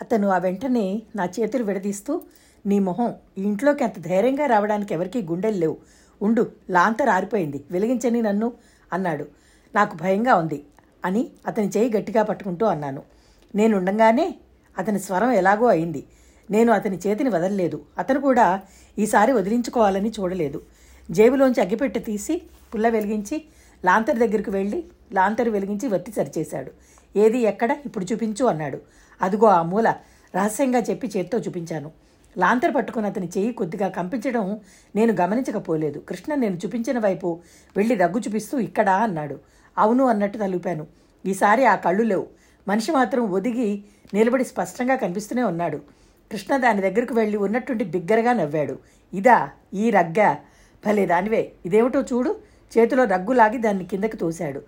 అతను ఆ వెంటనే నా చేతులు విడదీస్తూ నీ మొహం ఈ ఇంట్లోకి అంత ధైర్యంగా రావడానికి ఎవరికీ గుండెలు లేవు. ఉండు లాంతర్ ఆరిపోయింది. వెలిగించని నన్ను అన్నాడు. నాకు భయంగా ఉంది అని అతని చేయి గట్టిగా పట్టుకుంటూ అన్నాను. నేనుండగానే అతని స్వరం ఎలాగో అయింది. నేను అతని చేతిని వదలలేదు. అతను కూడా ఈసారి వదిలించుకోవాలని చూడలేదు. జేబులోంచి అగ్గిపెట్టె తీసి పుల్ల వెలిగించి లాంతర్ దగ్గరికి వెళ్ళి లాంతర్ వెలిగించి వత్తి సరిచేశాడు. ఏది ఎక్కడ? ఇప్పుడు చూపించు అన్నాడు. అదిగో ఆ మూల రహస్యంగా చెప్పి చేత్తో చూపించాను. లాంతర్ పట్టుకుని అతని చెయ్యి కొద్దిగా కంపించడం నేను గమనించకపోలేదు. కృష్ణ నేను చూపించిన వైపు వెళ్ళి దగ్గు చూపిస్తూ ఇక్కడా అన్నాడు. అవును అన్నట్టు తలుపాను. ఈసారి ఆ కళ్ళు లేవు. మనిషి మాత్రం ఒదిగి నిలబడి స్పష్టంగా కనిపిస్తూనే ఉన్నాడు. కృష్ణ దాని దగ్గరకు వెళ్ళి ఉన్నట్టుండి బిగ్గరగా నవ్వాడు. ఇదా ఈ రగ్గ? భలే దానివే. ఇదేమిటో చూడు. చేతిలో రగ్గులాగి దాన్ని కిందకి తోశాడు.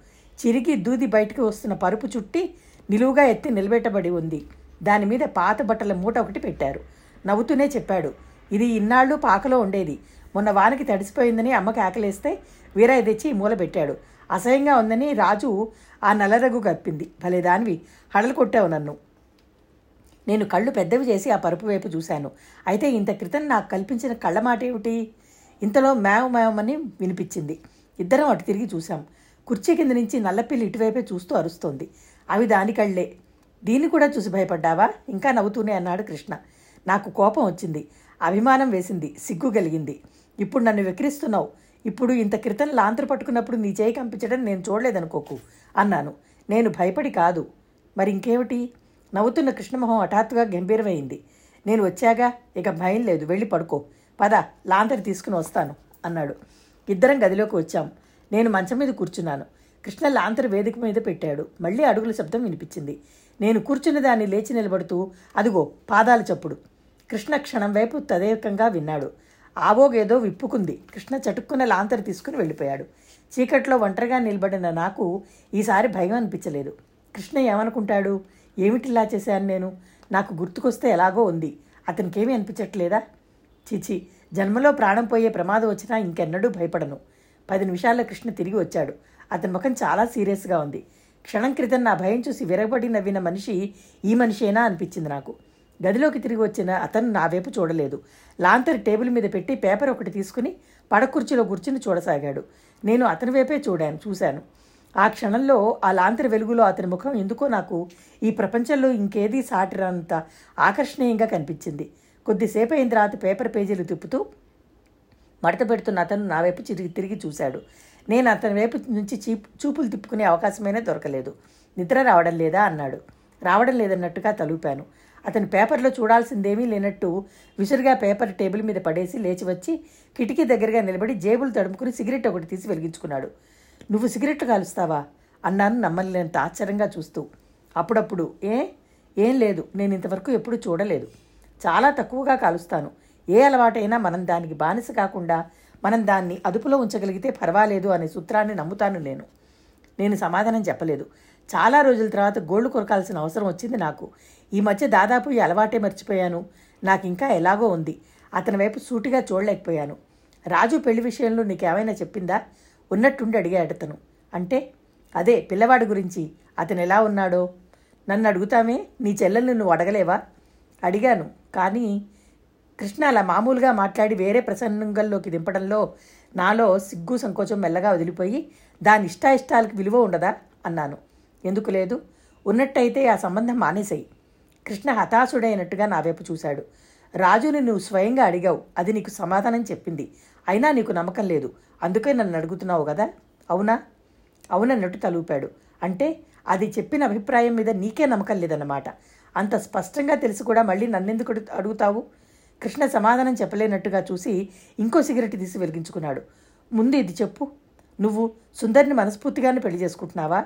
చిరిగి దూది బయటకు వస్తున్న పరుపు చుట్టి నిలువుగా ఎత్తి నిలబెట్టబడి ఉంది. దాని మీద పాత బట్టల మూట ఒకటి పెట్టారు. నవ్వుతూనే చెప్పాడు. ఇది ఇన్నాళ్ళు పాకలో ఉండేది. మొన్న వానకి తడిసిపోయిందని అమ్మకి ఆకలేస్తే వీరయ్య తెచ్చి మూల పెట్టాడు. అసహ్యంగా ఉందని రాజు ఆ నల్లరగు కప్పింది భలే దానివి. హడలు కొట్టావు నన్ను. నేను కళ్ళు పెద్దవి చేసి ఆ పరుపు వైపు చూశాను. అయితే ఇంత క్రితం నాకు కల్పించిన కళ్ళ మాట ఏమిటి? ఇంతలో మేవ్ మేవమని వినిపించింది. ఇద్దరం అటు తిరిగి చూశాం. కుర్చీ కింద నుంచి నల్లపిల్లి ఇటువైపే చూస్తూ అరుస్తోంది. అవి దాని కళ్ళే దీన్ని కూడా చూసి భయపడ్డావా? ఇంకా నవ్వుతూనే అన్నాడు కృష్ణ. నాకు కోపం వచ్చింది. అభిమానం వేసింది. సిగ్గు కలిగింది. ఇప్పుడు నన్ను వెక్కిరిస్తున్నావు. ఇప్పుడు ఇంత క్రితం లాంతరు పట్టుకున్నప్పుడు నీ చేయి కంపించడం నేను చూడలేదనుకోకు అన్నాను. నేను భయపడి కాదు. మరి ఇంకేమిటి? నవ్వుతున్న కృష్ణమోహం హఠాత్తుగా గంభీరమైంది. నేను వచ్చాగా? ఇక భయం లేదు. వెళ్ళి పడుకో. పద లాంతరి తీసుకుని వస్తాను అన్నాడు. ఇద్దరం గదిలోకి వచ్చాం. నేను మంచం మీద కూర్చున్నాను. కృష్ణ లాంతర్ వేదిక మీద పెట్టాడు. మళ్ళీ అడుగుల శబ్దం వినిపించింది. నేను కూర్చున్న దాన్ని లేచి నిలబడుతూ అదిగో పాదాల చప్పుడు. కృష్ణ క్షణం వైపు తదేకంగా విన్నాడు. ఆవోగేదో విప్పుకుంది. కృష్ణ చటుక్కున్న లాంతర్ తీసుకుని వెళ్ళిపోయాడు. చీకట్లో ఒంటరిగా నిలబడిన నాకు ఈసారి భయం అనిపించలేదు. కృష్ణ ఏమనుకుంటాడు? ఏమిటిలా చేశాను నేను? నాకు గుర్తుకొస్తే ఎలాగో ఉంది. అతనికేమీ అనిపించట్లేదా? చిచి జన్మలో ప్రాణం పోయే ప్రమాదం వచ్చినా ఇంకెన్నడూ భయపడను. పది నిమిషాల్లో కృష్ణ తిరిగి వచ్చాడు. అతని ముఖం చాలా సీరియస్గా ఉంది. క్షణం క్రితం నా భయం చూసి విరగబడి నవ్విన మనిషి ఈ మనిషేనా అనిపించింది నాకు. గదిలోకి తిరిగి వచ్చిన అతను నా వైపు చూడలేదు. లాంతర్ టేబుల్ మీద పెట్టి పేపర్ ఒకటి తీసుకుని పడకుర్చీలో కూర్చుని చూడసాగాడు. నేను అతని వైపే చూడాను చూశాను. ఆ క్షణంలో ఆ లాంతరి వెలుగులో అతని ముఖం ఎందుకో నాకు ఈ ప్రపంచంలో ఇంకేదీ సాటిరానంత ఆకర్షణీయంగా కనిపించింది. కొద్దిసేపు అయిన తర్వాత పేపర్ పేజీలు తిప్పుతూ మడత పెడుతున్న అతను నా వైపు తిరిగి తిరిగి చూశాడు. నేను అతని వైపు నుంచి చీప్ చూపులు తిప్పుకునే అవకాశమైనా దొరకలేదు. నిద్ర రావడం లేదా? అన్నాడు. రావడం లేదన్నట్టుగా తలుపాను. అతని పేపర్లో చూడాల్సిందేమీ లేనట్టు విసురుగా పేపర్ టేబుల్ మీద పడేసి లేచి వచ్చి కిటికీ దగ్గరగా నిలబడి జేబులు తడుముకుని సిగరెట్ ఒకటి తీసి వెలిగించుకున్నాడు. నువ్వు సిగరెట్ కాలుస్తావా? అన్నాను నమ్మలేనంత ఆశ్చర్యంగా చూస్తూ. అప్పుడప్పుడు. ఏ? ఏం లేదు. నేను ఇంతవరకు ఎప్పుడూ చూడలేదు. చాలా తక్కువగా కాలుస్తాను. ఏ అలవాటైనా మనం దానికి బానిస కాకుండా మనం దాన్ని అదుపులో ఉంచగలిగితే పర్వాలేదు అనే సూత్రాన్ని నమ్ముతాను నేను. నేను సమాధానం చెప్పలేదు. చాలా రోజుల తర్వాత గోళ్ళు కొరకాల్సిన అవసరం వచ్చింది నాకు. ఈ మధ్య దాదాపు ఈ అలవాటే మర్చిపోయాను. నాకు ఇంకా ఎలాగో ఉంది. అతని వైపు సూటిగా చూడలేకపోయాను. రాజు పెళ్ళి విషయంలో నీకేమైనా చెప్పిందా? ఉన్నట్టుండి అడిగాడు అతను. అంటే? అదే పిల్లవాడి గురించి. అతను ఎలా ఉన్నాడో? నన్ను అడుగుతామే? నీ చెల్లెల్ని నువ్వు అడగలేవా? అడిగాను. కానీ కృష్ణ అలా మామూలుగా మాట్లాడి వేరే ప్రసంగంలోకి దింపడంలో నాలో సిగ్గు సంకోచం మెల్లగా వదిలిపోయి దాని ఇష్టాయిష్టాలకు విలువ ఉండదా? అన్నాను. ఎందుకు లేదు? ఉన్నట్టయితే ఆ సంబంధం మానేసాయి. కృష్ణ హతాశుడైనట్టుగా నా వైపు చూశాడు. రాజుని నువ్వు స్వయంగా అడిగావు. అది నీకు సమాధానం చెప్పింది. అయినా నీకు నమ్మకం లేదు. అందుకే నన్ను అడుగుతున్నావు కదా? అవునా? అవునన్నట్టు తలూపాడు. అంటే అది చెప్పిన అభిప్రాయం మీద నీకే నమ్మకం లేదన్నమాట. అంత స్పష్టంగా తెలిసి కూడా మళ్ళీ నన్నెందుకు అడుగుతావు? కృష్ణ సమాధానం చెప్పలేనట్టుగా చూసి ఇంకో సిగరెట్ తీసి వెలిగించుకున్నాడు. ముందు ఇది చెప్పు. నువ్వు సుందరిని మనస్ఫూర్తిగానే పెళ్ళి చేసుకుంటున్నావా?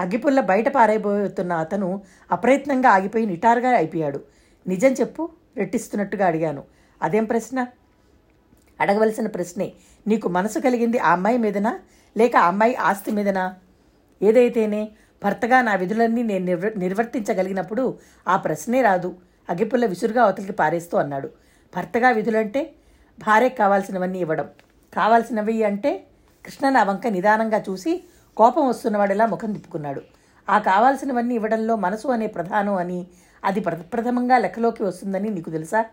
అగ్గిపుల్ల బయట పారైపోతున్న అతను అప్రయత్నంగా ఆగిపోయి నిటారుగా అయిపోయాడు. నిజం చెప్పు రెట్టిస్తున్నట్టుగా అడిగాను. అదేం ప్రశ్న? అడగవలసిన ప్రశ్నే. నీకు మనసు కలిగింది ఆ అమ్మాయి మీదనా? లేక ఆ అమ్మాయి ఆస్తి మీదనా? ఏదైతేనే భర్తగా నా విధులన్నీ నేను నిర్వ నిర్వర్తించగలిగినప్పుడు ఆ ప్రశ్నే రాదు. అగిపుల్ల విసురుగా అవతలికి పారేస్తూ అన్నాడు. భర్తగా విధులంటే భార్యకు కావాల్సినవన్నీ ఇవ్వడం. కావాల్సినవి అంటే కృష్ణ నా వంక నిదానంగా చూసి కోపం వస్తున్నవాడిలా ముఖం తిప్పుకున్నాడు. ఆ కావాల్సినవన్నీ ఇవ్వడంలో మనసు అనే ప్రధానం అని అది ప్రప్రథమంగా లెక్కలోకి వస్తుందని నీకు తెలుసా?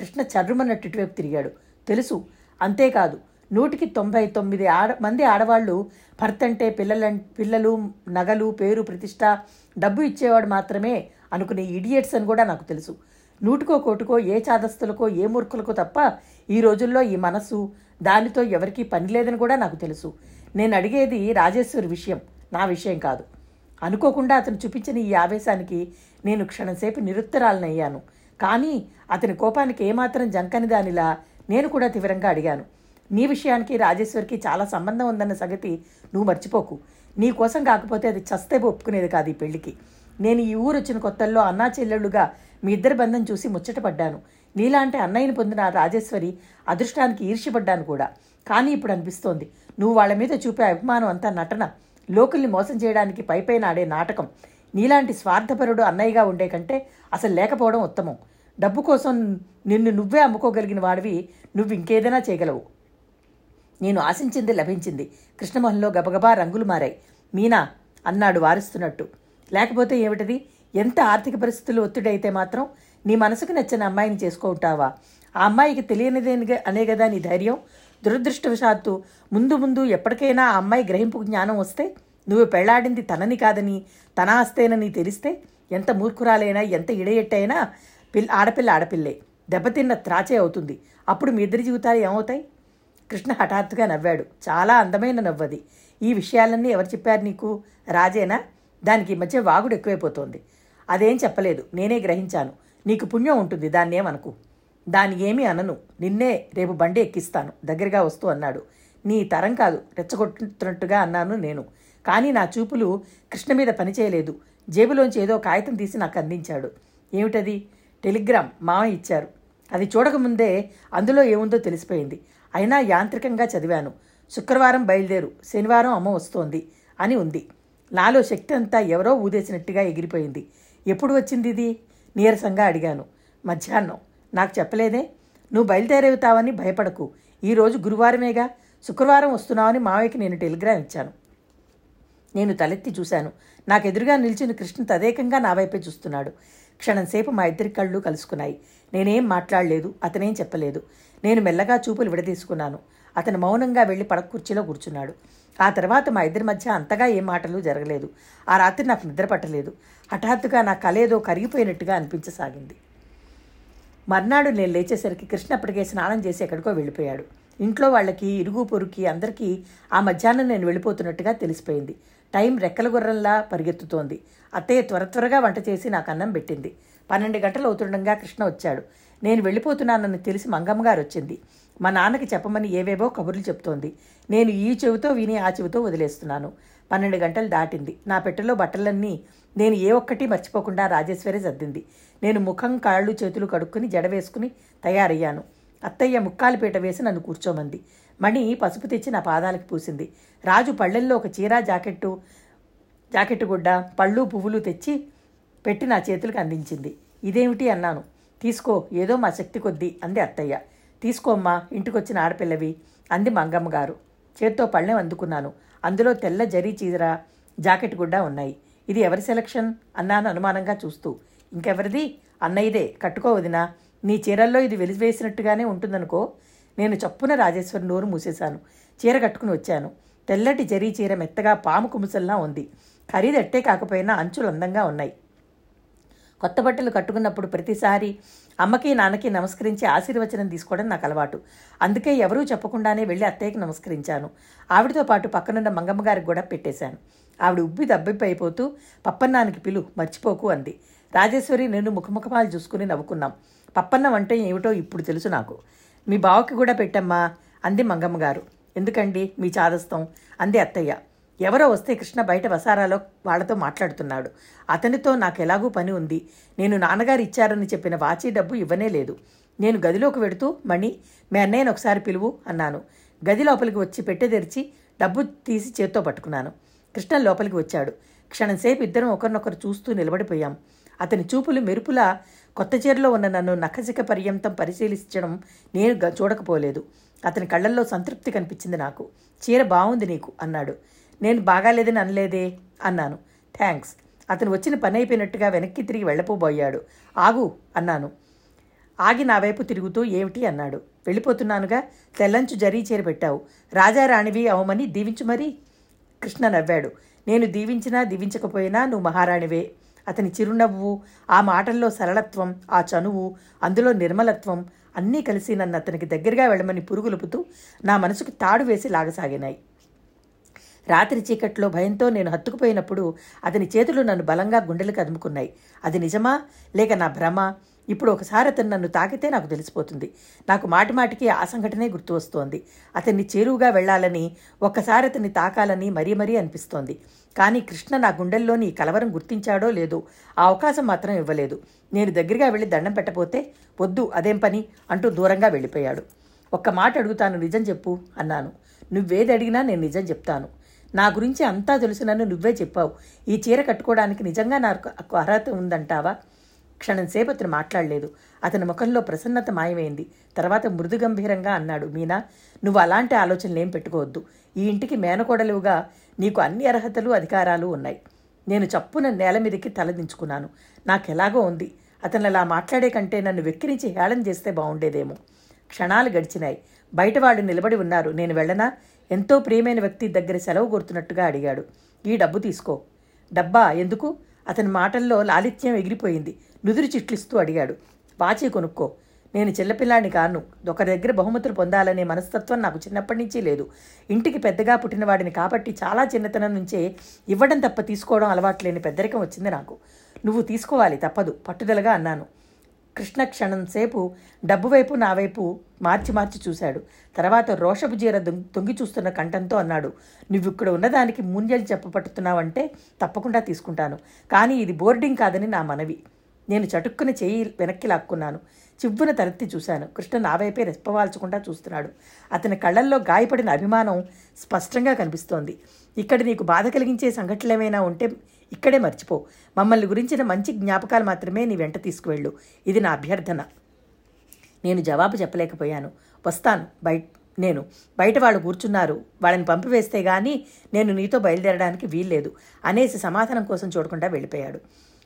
కృష్ణ చర్రుమన్నట్టు ఇటువైపు తిరిగాడు. తెలుసు. అంతేకాదు నూటికి తొంభై తొమ్మిది ఆడ మంది ఆడవాళ్ళు భర్త అంటే పిల్లల పిల్లలు నగలు పేరు ప్రతిష్ట డబ్బు ఇచ్చేవాడు మాత్రమే అనుకునే ఇడియట్స్ అని కూడా నాకు తెలుసు. నూటుకో కోటుకో ఏ చాదస్తులకో ఏ మూర్ఖులకో తప్ప ఈ రోజుల్లో ఈ మనసు దానితో ఎవరికీ పని లేదని కూడా నాకు తెలుసు. నేను అడిగేది రాజేశ్వరి విషయం నా విషయం కాదు. అనుకోకుండా అతను చూపించిన ఈ ఆవేశానికి నేను క్షణంసేపు నిరుత్తరాలనయ్యాను. కానీ అతని కోపానికి ఏమాత్రం జంకని దానిలా నేను కూడా తీవ్రంగా అడిగాను. నీ విషయానికి రాజేశ్వరికి చాలా సంబంధం ఉందన్న సంగతి నువ్వు మర్చిపోకు. నీ కోసం కాకపోతే అది చస్తే ఒప్పుకునేది కాదు ఈ పెళ్ళికి. నేను ఈ ఊరు వచ్చిన కొత్తల్లో అన్నా చెల్లెళ్ళుగా మీ ఇద్దరి బంధం చూసి ముచ్చటపడ్డాను నీలాంటి అన్నయ్యని పొందిన రాజేశ్వరి అదృష్టానికి ఈర్ష్యపడ్డాను కూడా. కానీ ఇప్పుడు అనిపిస్తోంది. నువ్వు వాళ్ళ మీద చూపే అభిమానం అంతా నటన లోకుల్ని మోసం చేయడానికి పైపైన ఆడే నాటకం నీలాంటి స్వార్థపరుడు అన్నయ్యగా ఉండే కంటే అసలు లేకపోవడం ఉత్తమం. డబ్బు కోసం నిన్ను నువ్వే అమ్ముకోగలిగిన వాడివి నువ్వు ఇంకేదైనా చేయగలవు. నేను ఆశించింది లభించింది. కృష్ణమోహన్లో గబగబా రంగులు మారాయి. మీనా అన్నాడు వారిస్తున్నట్టు. లేకపోతే ఏమిటది? ఎంత ఆర్థిక పరిస్థితులు ఒత్తిడైతే మాత్రం నీ మనసుకు నచ్చిన అమ్మాయిని చేసుకుంటావా ఆ అమ్మాయికి తెలియనిదే అనే కదా నీ ధైర్యం? దురదృష్టవశాత్తు ముందు ముందు ఎప్పటికైనా ఆ అమ్మాయి గ్రహింపు జ్ఞానం వస్తే నువ్వు పెళ్ళాడింది తనని కాదని తన ఆస్తేనని తెలిస్తే ఎంత మూర్ఖురాలైనా ఎంత ఇడయెట్టైనా పిల్ల ఆడపిల్ల ఆడపిల్లే. దెబ్బతిన్న త్రాచే అవుతుంది. అప్పుడు మీ ఇద్దరి జీవితాలు ఏమవుతాయి? కృష్ణ హఠాత్తుగా నవ్వాడు. చాలా అందమైన నవ్వది. ఈ విషయాలన్నీ ఎవరు చెప్పారు నీకు? రాజేనా? దానికి ఈ మధ్య వాగుడు ఎక్కువైపోతోంది. అదేం చెప్పలేదు. నేనే గ్రహించాను. నీకు పుణ్యం ఉంటుంది. దాన్నేమనకు దాన్ని ఏమీ అనను. నిన్నే రేపు బండి ఎక్కిస్తాను. దగ్గరగా వస్తూ అన్నాడు. నీ తరం కాదు. రెచ్చగొట్టుతున్నట్టుగా అన్నాను నేను. కానీ నా చూపులు కృష్ణ మీద పనిచేయలేదు. జేబులోంచి ఏదో కాగితం తీసి నాకు అందించాడు. ఏమిటది? టెలిగ్రామ్ మామ ఇచ్చారు. అది చూడకముందే అందులో ఏముందో తెలిసిపోయింది. అయినా యాంత్రికంగా చదివాను. శుక్రవారం బయలుదేరు. శనివారం అమ్మ వస్తోంది అని ఉంది. నాలో శక్తి అంతా ఎవరో ఊదేసినట్టుగా ఎగిరిపోయింది. ఎప్పుడు వచ్చింది ఇది? నీరసంగా అడిగాను. మధ్యాహ్నం. నాకు చెప్పలేదే? నువ్వు బయలుదేరేవుతావని భయపడకు. ఈరోజు గురువారమేగా. శుక్రవారం వస్తున్నావని మావయ్యకి నేను టెలిగ్రామ్ ఇచ్చాను. నేను తలెత్తి చూశాను. నాకు ఎదురుగా నిలిచిన కృష్ణ తదేకంగా నా వైపే చూస్తున్నాడు. క్షణంసేపు మా ఇద్దరి కళ్ళు కలుసుకున్నాయి. నేనేం మాట్లాడలేదు అతనేం చెప్పలేదు. నేను మెల్లగా చూపులు విడదీసుకున్నాను. అతను మౌనంగా వెళ్ళి పడక కుర్చీలో కూర్చున్నాడు. ఆ తర్వాత మా ఇద్దరి మధ్య అంతగా ఏ మాటలు జరగలేదు. ఆ రాత్రి నాకు నిద్ర పట్టలేదు. హఠాత్తుగా నా కలేదో కరిగిపోయినట్టుగా అనిపించసాగింది. మర్నాడు నేను లేచేసరికి కృష్ణ అప్పటికే స్నానం చేసి ఎక్కడికో వెళ్ళిపోయాడు. ఇంట్లో వాళ్ళకి ఇరుగు పొరుకి అందరికీ ఆ మధ్యాహ్నం నేను వెళ్ళిపోతున్నట్టుగా తెలిసిపోయింది. టైం రెక్కల గుర్రంలా పరిగెత్తుతోంది. అత్తయ్య త్వర త్వరగా వంట చేసి నాకు అన్నం పెట్టింది. పన్నెండు గంటలు అవుతుండగా కృష్ణ వచ్చాడు. నేను వెళ్ళిపోతున్నానని తెలిసి మంగమ్మ గారు వచ్చింది. మా నాన్నకి చెప్పమని ఏవేవో కబుర్లు చెప్తోంది. నేను ఈ చెవితో విని ఆ చెవితో వదిలేస్తున్నాను. పన్నెండు గంటలు దాటింది. నా పెట్టెలో బట్టలన్నీ నేను ఏ ఒక్కటి మర్చిపోకుండా రాజేశ్వరి సర్దింది. నేను ముఖం కాళ్ళు చేతులు కడుక్కుని జడ వేసుకుని తయారయ్యాను. అత్తయ్య ముక్కాలు పీట వేసి నన్ను కూర్చోమంది. మణి పసుపు తెచ్చి నా పాదాలకు పూసింది. రాజు పళ్ళెల్లో ఒక చీర జాకెట్టు జాకెట్ గుడ్డ పళ్ళు పువ్వులు తెచ్చి పెట్టి నా చేతులకు అందించింది. ఇదేమిటి అన్నాను. తీసుకో ఏదో మా శక్తి కొద్దీ అంది అత్తయ్య. తీసుకోమ్మా ఇంటికొచ్చిన ఆడపిల్లవి అంది మంగమ్మ గారు. చేత్తో పళ్ళెం అందుకున్నాను. అందులో తెల్ల జరీ చీర జాకెట్ గుడ్డ ఉన్నాయి. ఇది ఎవరి సెలక్షన్? అన్నాను అనుమానంగా చూస్తూ. ఇంకెవరిది? అన్నయ్యదే. కట్టుకోవదినా నీ చీరల్లో ఇది వెలివేసినట్టుగానే ఉంటుందనుకో నేను చప్పున రాజేశ్వరి నోరు మూసేశాను. చీర కట్టుకుని వచ్చాను. తెల్లటి జరీ చీర మెత్తగా పాము కుముసల్లా ఉంది. ఖరీదట్టే కాకపోయినా అంచులు అందంగా ఉన్నాయి. కొత్త బట్టలు కట్టుకున్నప్పుడు ప్రతిసారి అమ్మకి నాన్నకి నమస్కరించి ఆశీర్వచనం తీసుకోవడం నాకు అలవాటు. అందుకే ఎవరూ చెప్పకుండానే వెళ్ళి అత్తయ్యకి నమస్కరించాను. ఆవిడతో పాటు పక్కనున్న మంగమ్మ గారికి కూడా పెట్టేశాను. ఆవిడ ఉబ్బి దబ్బిపోయిపోతూ పప్పన్నానికి పిలు మర్చిపోకు అంది. రాజేశ్వరి నేను ముఖముఖమాలు చూసుకుని నవ్వుకున్నాం. పప్పన్నం అంటే ఏమిటో ఇప్పుడు తెలుసు నాకు. మీ బావకి కూడా పెట్టమ్మా అంది మంగమ్మ గారు. ఎందుకండి? మీ చాదస్తం అంది అత్తయ్య. ఎవరో వస్తే కృష్ణ బయట వసారాలో వాళ్ళతో మాట్లాడుతున్నాడు. అతనితో నాకు ఎలాగూ పని ఉంది. నేను నాన్నగారు ఇచ్చారని చెప్పిన వాచీ డబ్బు ఇవ్వనే లేదు. నేను గదిలోకి వెడుతూ మణి మీ అన్నయ్యను ఒకసారి పిలువు అన్నాను. గది లోపలికి వచ్చి పెట్టె తెరిచి డబ్బు తీసి చేత్తో పట్టుకున్నాను. కృష్ణ లోపలికి వచ్చాడు. క్షణంసేపు ఇద్దరం ఒకరినొకరు చూస్తూ నిలబడిపోయాం. అతని చూపులు మెరుపులా కొత్త చీరలో ఉన్న నన్ను నఖసిక పర్యంతం పరిశీలించడం నేను చూడకపోలేదు. అతని కళ్ళల్లో సంతృప్తి కనిపించింది నాకు. చీర బాగుంది నీకు అన్నాడు. నేను బాగాలేదని అనలేదే అన్నాను. థ్యాంక్స్. అతను వచ్చిన పని అయిపోయినట్టుగా వెనక్కి తిరిగి వెళ్ళపోబోయాడు. ఆగు అన్నాను. ఆగి నా వైపు తిరుగుతూ ఏమిటి అన్నాడు. వెళ్ళిపోతున్నానుగా. తెల్లంచు జరీ చీర పెట్టావు. రాజారాణివి అవమని దీవించు మరీ. కృష్ణ నవ్వాడు. నేను దీవించినా దీవించకపోయినా నువ్వు మహారాణివే. అతని చిరునవ్వు ఆ మాటల్లో సరళత్వం ఆ చనువు అందులో నిర్మలత్వం అన్నీ కలిసి నన్ను అతనికి దగ్గరగా వెళ్ళమని పురుగులుపుతూ నా మనసుకు తాడు వేసి లాగసాగినాయి. రాత్రి చీకట్లో భయంతో నేను హత్తుకుపోయినప్పుడు అతని చేతులు నన్ను బలంగా గుండెలకు అదుముకున్నాయి. అది నిజమా? లేక నా భ్రమ? ఇప్పుడు ఒకసారి అతను నన్ను తాకితే నాకు తెలిసిపోతుంది. నాకు మాటిమాటికి ఆ సంఘటనే గుర్తు వస్తోంది. అతన్ని చేరువుగా వెళ్ళాలని ఒక్కసారి అతన్ని తాకాలని మరీ మరీ అనిపిస్తోంది. కానీ కృష్ణ నా గుండెల్లోని కలవరం గుర్తించాడో లేదో ఆ అవకాశం మాత్రం ఇవ్వలేదు. నేను దగ్గరగా వెళ్ళి దండం పెట్టపోతే వద్దు అదేం పని? అంటూ దూరంగా వెళ్ళిపోయాడు. ఒక్క మాట అడుగుతాను నిజం చెప్పు అన్నాను. నువ్వేది అడిగినా నేను నిజం చెప్తాను. నా గురించి అంతా తెలుసునని నువ్వే చెప్పావు. ఈ చీర కట్టుకోవడానికి నిజంగా నాకు అర్హత ఉందంటావా? క్షణంసేపు అతను మాట్లాడలేదు. అతని ముఖంలో ప్రసన్నత మాయమైంది. తర్వాత మృదు గంభీరంగా అన్నాడు మీనా నువ్వు అలాంటి ఆలోచనలు ఏం పెట్టుకోవద్దు. ఈ ఇంటికి మేనకోడలుగా నీకు అన్ని అర్హతలు అధికారాలు ఉన్నాయి. నేను చప్పున నేల మీదకి తలదించుకున్నాను నాకెలాగో ఉంది. అతను అలా మాట్లాడే కంటే నన్ను వెక్కిరించి హేళన చేస్తే బాగుండేదేమో క్షణాలు గడిచినాయి. బయట వాళ్ళు నిలబడి ఉన్నారు. నేను వెళ్ళనా? ఎంతో ప్రియమైన వ్యక్తి దగ్గర సెలవు కోరుతున్నట్టుగా అడిగాడు. ఈ డబ్బు తీసుకో. డబ్బా ఎందుకు? అతని మాటల్లో లాలిత్యం ఎగిరిపోయింది. నుదురు చిట్లిస్తూ అడిగాడు. వాచి కొనుక్కో. నేను చిల్లపిల్లాడిని కాను. ఒకరి దగ్గర బహుమతులు పొందాలనే మనస్తత్వం నాకు చిన్నప్పటి నుంచి లేదు. ఇంటికి పెద్దగా పుట్టినవాడిని కాబట్టి చాలా చిన్నతనం నుంచే ఇవ్వడం తప్ప తీసుకోవడం అలవాట్లేని పెద్దరికం వచ్చింది నాకు. నువ్వు తీసుకోవాలి తప్పదు. పట్టుదలగా అన్నాను. కృష్ణ క్షణం సేపు డబ్బు వైపు నా వైపు మార్చి మార్చి చూశాడు. తర్వాత రోషపు జీర తొంగి చూస్తున్న కంఠంతో అన్నాడు నువ్వు ఇక్కడ ఉన్నదానికి ముంజలు చెప్పబట్టుతున్నావంటే తప్పకుండా తీసుకుంటాను. కానీ ఇది బోర్డింగ్ కాదని నా మనవి. నేను చటుక్కున చేయి వెనక్కి లాక్కున్నాను. చివ్వున తలెత్తి చూశాను. కృష్ణ నా వైపే రెప్పవాల్చకుండా చూస్తున్నాడు. అతని కళ్ళల్లో గాయపడిన అభిమానం స్పష్టంగా కనిపిస్తోంది. ఇక్కడ నీకు బాధ కలిగించే సంఘటనలు ఏమైనా ఉంటే ఇక్కడే మర్చిపో. మమ్మల్ని గురించిన మంచి జ్ఞాపకాలు మాత్రమే నీ వెంట తీసుకువెళ్ళు. ఇది నా అభ్యర్థన. నేను జవాబు చెప్పలేకపోయాను. వస్తాను. బయట నేను. బయట వాళ్ళు కూర్చున్నారు. వాళ్ళని పంపివేస్తే గానీ నేను నీతో బయలుదేరడానికి వీల్లేదు. అనేసి సమాధానం కోసం చూడకుండా వెళ్ళిపోయాడు.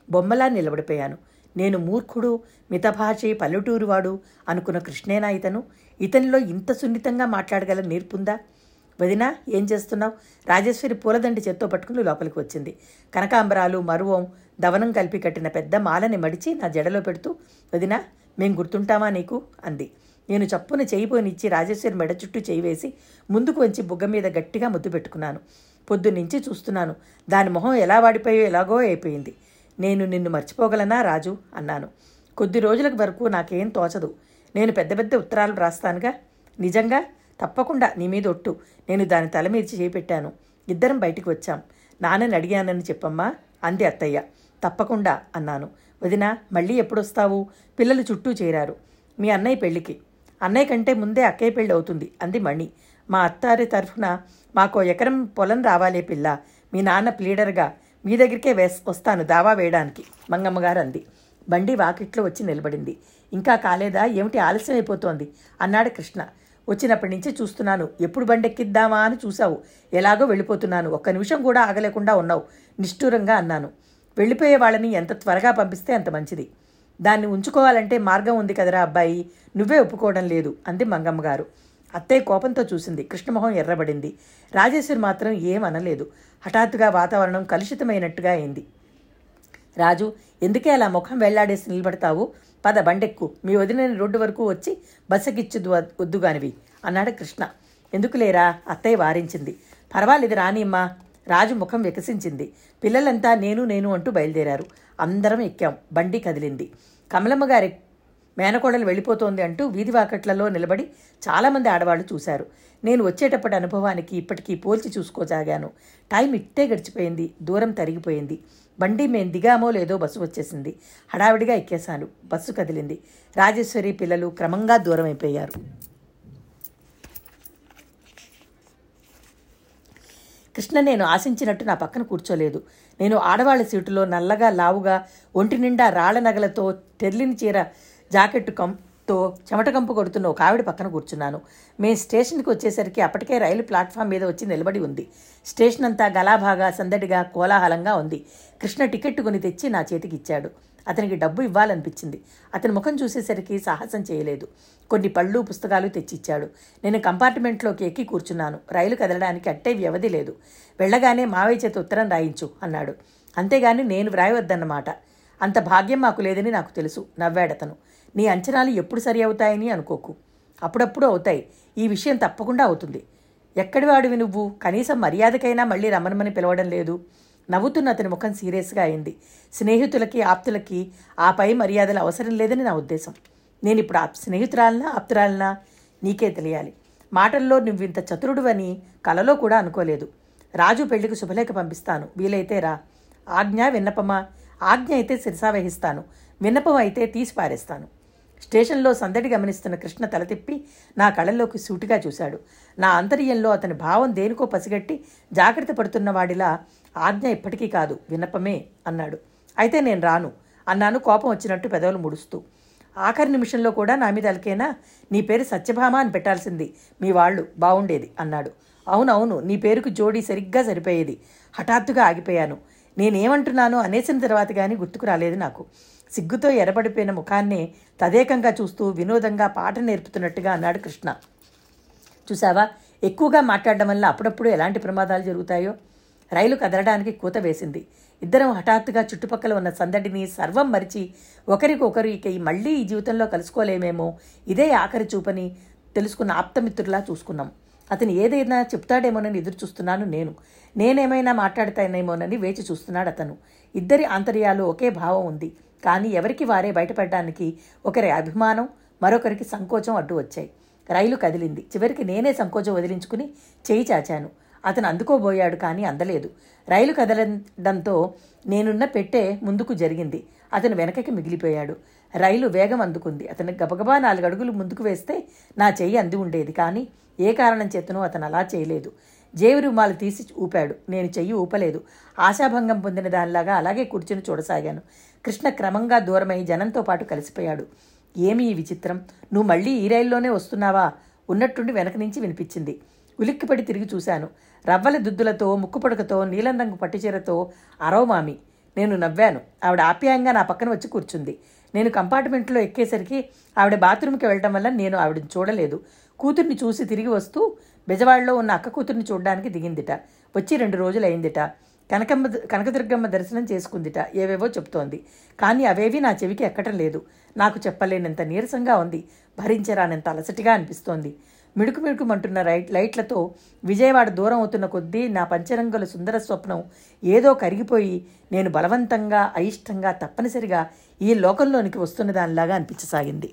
బొమ్మలా నిలబడిపోయాను. నేను మూర్ఖుడు మితభాషి పల్లెటూరువాడు అనుకున్న కృష్ణేనా ఇతను? ఇతనిలో ఇంత సున్నితంగా మాట్లాడగల నేర్పుందా? వదినా ఏం చేస్తున్నావు? రాజేశ్వరి పూలదండి చేత్తో పట్టుకుని లోపలికి వచ్చింది. కనకాంబరాలు మరువం దవనం కలిపి కట్టిన పెద్ద మాలని మడిచి నా జడలో పెడుతూ వదినా మేం గుర్తుంటామా నీకు? అంది. నేను చప్పున చేయిపోనిచ్చి రాజేశ్వరి మెడ చుట్టూ చేయి వేసి ముందుకు వచ్చి బుగ్గ మీద గట్టిగా ముద్దు పెట్టుకున్నాను. పొద్దున్నుంచి చూస్తున్నాను. దాని మొహం ఎలా వాడిపోయో ఎలాగో అయిపోయింది. నేను నిన్ను మర్చిపోగలనా రాజు? అన్నాను. కొద్ది రోజులకు వరకు నాకేం తోచదు. నేను పెద్ద పెద్ద ఉత్తరాలు రాస్తానుగా నిజంగా? తప్పకుండా నీ మీద ఒట్టు. నేను దాని తల మీద చేపెట్టాను. ఇద్దరం బయటికి వచ్చాం. నాన్నని అడిగానని చెప్పమ్మా అంది అత్తయ్య. తప్పకుండా అన్నాను. వదిన మళ్ళీ ఎప్పుడొస్తావు? పిల్లలు చుట్టూ చేరారు. మీ అన్నయ్య పెళ్ళికి. అన్నయ్య కంటే ముందే అక్కయ్య పెళ్ళి అవుతుంది అంది మణి. మా అత్తారి తరఫున మాకో ఎకరం పొలం రావాలే పిల్ల. మీ నాన్న ప్లీడర్గా మీ దగ్గరికే వేస్ వస్తాను దావా వేయడానికి మంగమ్మగారు అంది. బండి వాకిట్లో వచ్చి నిలబడింది. ఇంకా కాలేదా? ఏమిటి ఆలస్యం అయిపోతోంది అన్నాడు కృష్ణ. వచ్చినప్పటి నుంచి చూస్తున్నాను. ఎప్పుడు బండెక్కిద్దామా అని చూశావు. ఎలాగో వెళ్ళిపోతున్నాను. ఒక్క నిమిషం కూడా ఆగలేకుండా ఉన్నావు. నిష్ఠూరంగా అన్నాను. వెళ్ళిపోయే వాళ్ళని ఎంత త్వరగా పంపిస్తే అంత మంచిది. దాన్ని ఉంచుకోవాలంటే మార్గం ఉంది కదరా అబ్బాయి. నువ్వే ఒప్పుకోవడం లేదు అంది మంగమ్మ గారు అత్తయ్య కోపంతో చూసింది. కృష్ణమోహం ఎర్రబడింది. రాజేశ్వరి మాత్రం ఏం అనలేదు. హఠాత్తుగా వాతావరణం కలుషితమైనట్టుగా అయింది. రాజు ఎందుకే అలా ముఖం వెళ్ళాడేసి నిలబడతావు? పద బండెక్కు. మీ వదిలిన రోడ్డు వరకు వచ్చి బస్సకిచ్చు వద్దుగానివి అన్నాడు కృష్ణ. ఎందుకు లేరా అత్తయ్య వారించింది. పర్వాలేదు రానిమ్మా రాజు ముఖం వికసించింది. పిల్లలంతా నేను నేను అంటూ బయలుదేరారు. అందరం ఎక్కాం. బండి కదిలింది. కమలమ్మ గారి మేనకోడలు వెళ్ళిపోతోంది అంటూ వీధి వాకట్లలో నిలబడి చాలామంది ఆడవాళ్ళు చూశారు. నేను వచ్చేటప్పటి అనుభవానికి ఇప్పటికీ పోల్చి చూసుకోసాగాను టైం ఇట్టే గడిచిపోయింది. దూరం తరిగిపోయింది. బండి మేం దిగామో లేదో బస్సు వచ్చేసింది. హడావిడిగా ఎక్కేశాను. బస్సు కదిలింది. రాజేశ్వరి పిల్లలు క్రమంగా దూరం అయిపోయారు కృష్ణ నేను ఆశించినట్టు నా పక్కన కూర్చోలేదు. నేను ఆడవాళ్ళ సీటులో నల్లగా లావుగా ఒంటి నిండా రాళ్ళ నగలతో తెర్లిని చీర జాకెట్టు కం తో చెమటకంపు కొడుతున్న ఒక ఆవిడ పక్కన కూర్చున్నాను. మేము స్టేషన్కి వచ్చేసరికి అప్పటికే రైలు ప్లాట్ఫామ్ మీద వచ్చి నిలబడి ఉంది. స్టేషన్ అంతా గలాభాగా సందడిగా కోలాహలంగా ఉంది. కృష్ణ టికెట్ కొని తెచ్చి నా చేతికి ఇచ్చాడు అతనికి డబ్బు ఇవ్వాలనిపించింది. అతని ముఖం చూసేసరికి సాహసం చేయలేదు. కొన్ని పళ్ళు పుస్తకాలు తెచ్చిచ్చాడు. నేను కంపార్ట్మెంట్లోకి ఎక్కి కూర్చున్నాను. రైలు కదలడానికి అట్టే వ్యవధి లేదు. వెళ్ళగానే మావయ్య చేత ఉత్తరం రాయించు అన్నాడు. అంతేగాని నేను వ్రాయవద్దన్నమాట. అంత భాగ్యం మాకు లేదని నాకు తెలుసు నవ్వాడతను నీ అంచనాలు ఎప్పుడు సరి అవుతాయని అనుకోకు. అప్పుడప్పుడు అవుతాయి. ఈ విషయం తప్పకుండా అవుతుంది. ఎక్కడి వాడివి నువ్వు? కనీసం మర్యాదకైనా మళ్ళీ రమ్మనమని పిలవడం లేదు. నవ్వుతున్న అతని ముఖం సీరియస్గా అయింది. స్నేహితులకి ఆప్తులకి ఆ పై మర్యాదలు అవసరం లేదని నా ఉద్దేశం. నేను ఇప్పుడు ఆ స్నేహితురాలనా ఆప్తురాలనా? నీకే తెలియాలి. మాటల్లో నువ్వింత చతురుడువని కలలో కూడా అనుకోలేదు. రాజు పెళ్ళికి శుభలేఖ పంపిస్తాను. వీలైతే రా. ఆజ్ఞ విన్నపమా? ఆజ్ఞ అయితే శిరసావహిస్తాను విన్నపం అయితే తీసి పారేస్తాను. స్టేషన్లో సందడి గమనిస్తున్న కృష్ణ తల తిప్పి నా కళ్ళల్లోకి సూటిగా చూశాడు. నా అంతర్యంలో అతని భావం దేనికో పసిగట్టి జాగ్రత్త పడుతున్నవాడిలా ఆజ్ఞ ఇప్పటికీ కాదు విన్నపమే అన్నాడు. అయితే నేను రాను అన్నాను కోపం వచ్చినట్టు పెదవులు ముడుస్తూ. ఆఖరి నిమిషంలో కూడా నా మీద అలకేనా? నీ పేరు సత్యభామ అని పెట్టాల్సింది మీ వాళ్ళు బాగుండేది అన్నాడు. అవునవును నీ పేరుకు జోడీ సరిగ్గా సరిపోయేది. హఠాత్తుగా ఆగిపోయాను. నేనేమంటున్నానో అనేసిన తర్వాత కానీ గుర్తుకు రాలేదు నాకు. సిగ్గుతో ఎరబడిపోయిన ముఖాన్నే తదేకంగా చూస్తూ వినోదంగా పాట నేర్పుతున్నట్టుగా అన్నాడు కృష్ణ. చూసావా ఎక్కువగా మాట్లాడడం వల్ల అప్పుడప్పుడు ఎలాంటి ప్రమాదాలు జరుగుతాయో? రైలు కదలడానికి కూత వేసింది. ఇద్దరం హఠాత్తుగా చుట్టుపక్కల ఉన్న సందడిని సర్వం మరిచి ఒకరికొకరు ఇక మళ్ళీ ఈ జీవితంలో కలుసుకోలేమేమో ఇదే ఆఖరి చూపని తెలుసుకున్న ఆప్తమిత్రులా చూసుకున్నాం. అతను ఏదైనా చెప్తాడేమోనని ఎదురు చూస్తున్నాను నేను. నేనేమైనా మాట్లాడతానేమోనని వేచి చూస్తున్నాడు అతను. ఇద్దరి ఆంతర్యాలు ఒకే భావం ఉంది. కానీ ఎవరికి వారే బయటపడడానికి ఒకరి అభిమానం మరొకరికి సంకోచం అడ్డు వచ్చాయి. రైలు కదిలింది. చివరికి నేనే సంకోచం వదిలించుకుని చేయి చాచాను. అతను అందుకోబోయాడు కానీ అందలేదు. రైలు కదలడంతో నేనున్న పెట్టే ముందుకు జరిగింది. అతను వెనకకి మిగిలిపోయాడు. రైలు వేగం అందుకుంది. అతను గబగబా నాలుగు అడుగులు ముందుకు వేస్తే నా చెయ్యి అంది ఉండేది. కానీ ఏ కారణం చేతనూ అతను అలా చేయలేదు. జేవి రుమాలు తీసి ఊపాడు. నేను చెయ్యి ఊపలేదు. ఆశాభంగం పొందిన దానిలాగా అలాగే కూర్చుని చూడసాగాను. కృష్ణ క్రమంగా దూరమై జనంతో పాటు కలిసిపోయాడు. ఏమి ఈ విచిత్రం? నువ్వు మళ్ళీ ఈ రైల్లోనే వస్తున్నావా? ఉన్నట్టుండి వెనక నుంచి వినిపించింది. ఉలిక్కిపడి తిరిగి చూశాను. రవ్వల దుద్దులతో ముక్కుపొడకతో నీలం రంగు పట్టుచీరతో అరవమామి నేను నవ్వాను. ఆవిడ ఆప్యాయంగా నా పక్కన వచ్చి కూర్చుంది. నేను కంపార్ట్మెంట్లో ఎక్కేసరికి ఆవిడ బాత్రూమ్కి వెళ్ళడం వల్ల నేను ఆవిడని చూడలేదు. కూతుర్ని చూసి తిరిగి వస్తూ బెజవాడలో ఉన్న అక్క కూతుర్ని చూడడానికి దిగిందిట. వచ్చి రెండు రోజులు అయిందిట కనకమ్మ కనకదుర్గమ్మ దర్శనం చేసుకుందిట. ఏవేవో చెప్తోంది. కానీ అవేవి నా చెవికి ఎక్కటం లేదు. నాకు చెప్పలేనంత నీరసంగా ఉంది. భరించరానంత అలసటిగా అనిపిస్తోంది. మిడుకు మిడుకుమంటున్న రైట్ లైట్లతో విజయవాడ దూరం అవుతున్న కొద్దీ నా పంచరంగుల సుందర స్వప్నం ఏదో కరిగిపోయి నేను బలవంతంగా అయిష్టంగా తప్పనిసరిగా ఈ లోకంలోనికి వస్తున్న దానిలాగా అనిపించసాగింది.